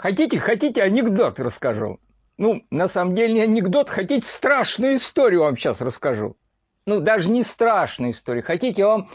Хотите, хотите, анекдот расскажу. Ну, на самом деле не анекдот, хотите, страшную историю вам сейчас расскажу. Ну, даже не страшную историю. Хотите, я вам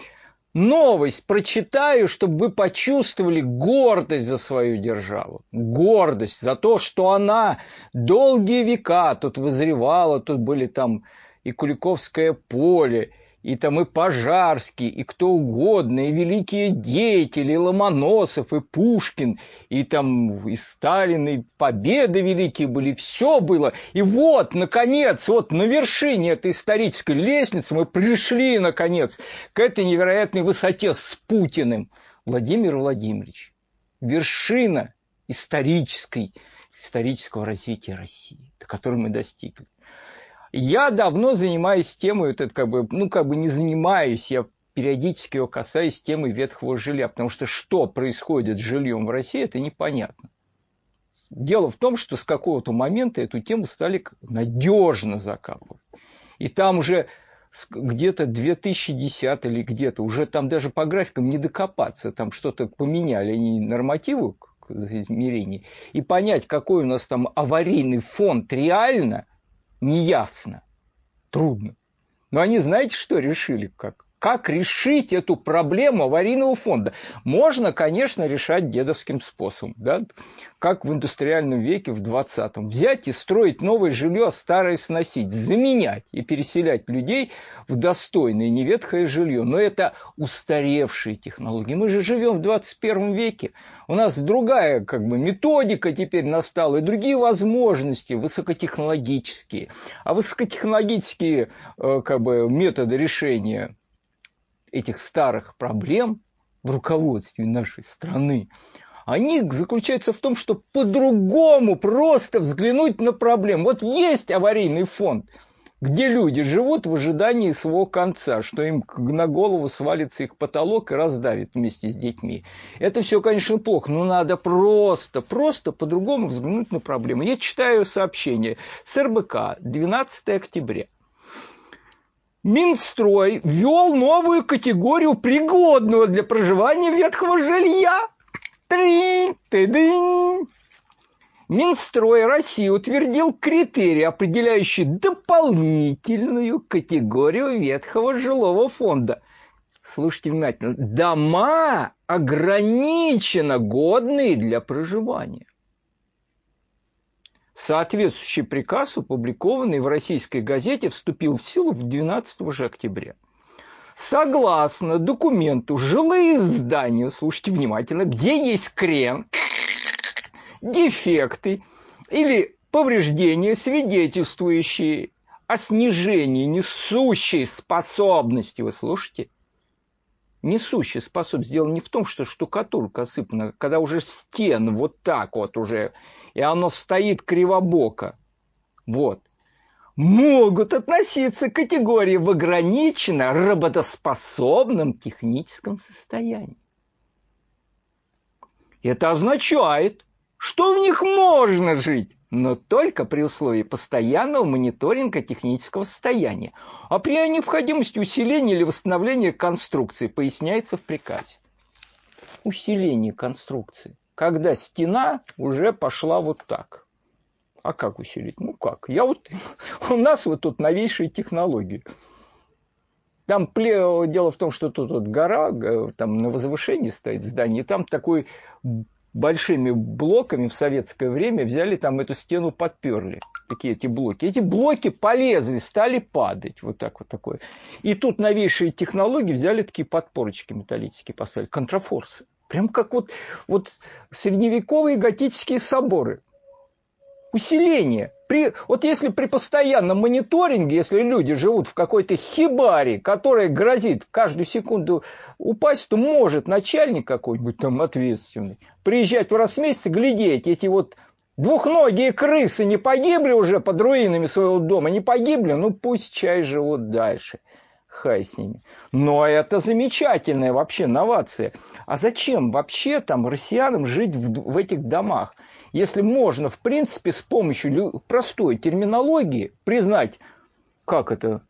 новость прочитаю, чтобы вы почувствовали гордость за свою державу. Гордость за то, что она долгие века тут вызревала, тут были там и Куликовское поле, и там и Пожарский, и кто угодно, и великие деятели, и Ломоносов, и Пушкин, и там и Сталин, и победы великие были, все было. И вот, наконец, вот на вершине этой исторической лестницы мы пришли, наконец, к этой невероятной высоте с Путиным. Владимир Владимирович, вершина исторической, исторического развития России, до которой мы достигли. Я давно занимаюсь темой, вот это как бы, ну, как бы не занимаюсь, я периодически его касаюсь темы ветхого жилья, потому что что происходит с жильем в России, это непонятно. Дело в том, что с какого-то момента эту тему стали надежно закапывать. И там уже где-то 2010 или где-то, уже там даже по графикам не докопаться, там что-то поменяли они нормативы к измерению, и понять, какой у нас там аварийный фонд реально – неясно, трудно. Но они, знаете, что решили? Как? Как решить эту проблему аварийного фонда. Можно, конечно, решать дедовским способом, да? как в индустриальном веке, в 20-м. Взять и строить новое жилье, а старое сносить, заменять и переселять людей в достойное, неветхое жилье. Но это устаревшие технологии. Мы же живем в 21 веке. У нас другая как бы, методика теперь настала, и другие возможности высокотехнологические. А высокотехнологические э, как бы, методы решения этих старых проблем в руководстве нашей страны, они заключаются в том, что по-другому просто взглянуть на проблему. Вот есть аварийный фонд, где люди живут в ожидании своего конца, что им на голову свалится их потолок и раздавит вместе с детьми. Это все, конечно, плохо, но надо просто, просто по-другому взглянуть на проблему. Я читаю сообщение с РБК 12 октября. Минстрой ввел новую категорию пригодного для проживания ветхого жилья. Трин-ты-дынь. Минстрой России утвердил критерии, определяющие дополнительную категорию ветхого жилого фонда. Слушайте внимательно. Дома ограниченно годные для проживания. Соответствующий приказ, опубликованный в российской газете, вступил в силу в 12 же октября. Согласно документу, жилые здания, слушайте внимательно, где есть крен, дефекты или повреждения, свидетельствующие о снижении несущей способности, вы слушайте, несущая способность. Дело не в том, что штукатурка осыпана, когда уже стен вот так вот уже и оно стоит кривобоко. Вот. Могут относиться к категории в ограниченно работоспособном техническом состоянии. Это означает, что в них можно жить, но только при условии постоянного мониторинга технического состояния, а при необходимости усиления или восстановления конструкции поясняется в приказе. Усиление конструкции когда стена уже пошла вот так. А как усилить? Ну как? Я вот, у нас вот тут новейшие технологии. Там дело в том, что тут вот гора, там на возвышении стоит здание, там такой большими блоками в советское время взяли там эту стену подперли. Такие эти блоки. Эти блоки полезли, стали падать. Вот так вот такое. И тут новейшие технологии взяли такие подпорочки металлические, поставили, контрафорсы. Прям как вот, вот средневековые готические соборы. Усиление. При, вот если при постоянном мониторинге, если люди живут в какой-то хибаре, которая грозит каждую секунду упасть, то может начальник какой-нибудь там ответственный приезжать в раз в месяц, глядеть, эти вот двухногие крысы не погибли уже под руинами своего дома, не погибли, ну пусть чай живут дальше хай с ними. Но это замечательная вообще новация. А зачем вообще там россиянам жить в, в этих домах? Если можно, в принципе, с помощью простой терминологии признать, как это,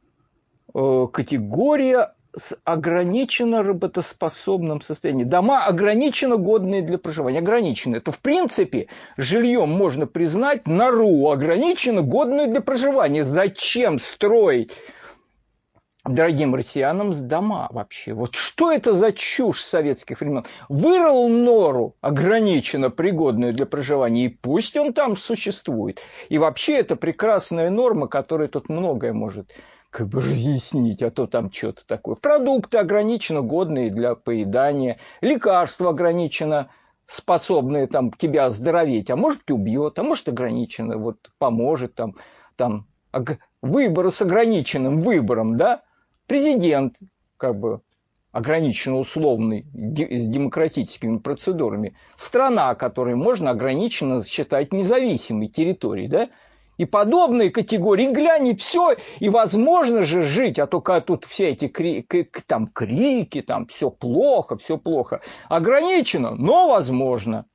э, категория с ограниченно работоспособном состоянии. Дома ограниченно годные для проживания. Ограниченно. Это, в принципе, жильем можно признать нору ограниченно годную для проживания. Зачем строить дорогим россиянам с дома вообще. Вот что это за чушь советских времен? Вырыл нору ограниченно пригодную для проживания, и пусть он там существует. И вообще это прекрасная норма, которая тут многое может как бы разъяснить, а то там что-то такое. Продукты ограниченно годные для поедания, лекарства ограниченно способные там тебя оздоровить, а может убьет, а может ограниченно вот поможет там, там выборы с ограниченным выбором, да, президент как бы ограниченно условный, с демократическими процедурами, страна, которую можно ограниченно считать независимой территорией, да, и подобные категории. Глянь, и все, и возможно же жить, а только тут все эти кри, там, крики, там все плохо, все плохо. Ограничено, но возможно.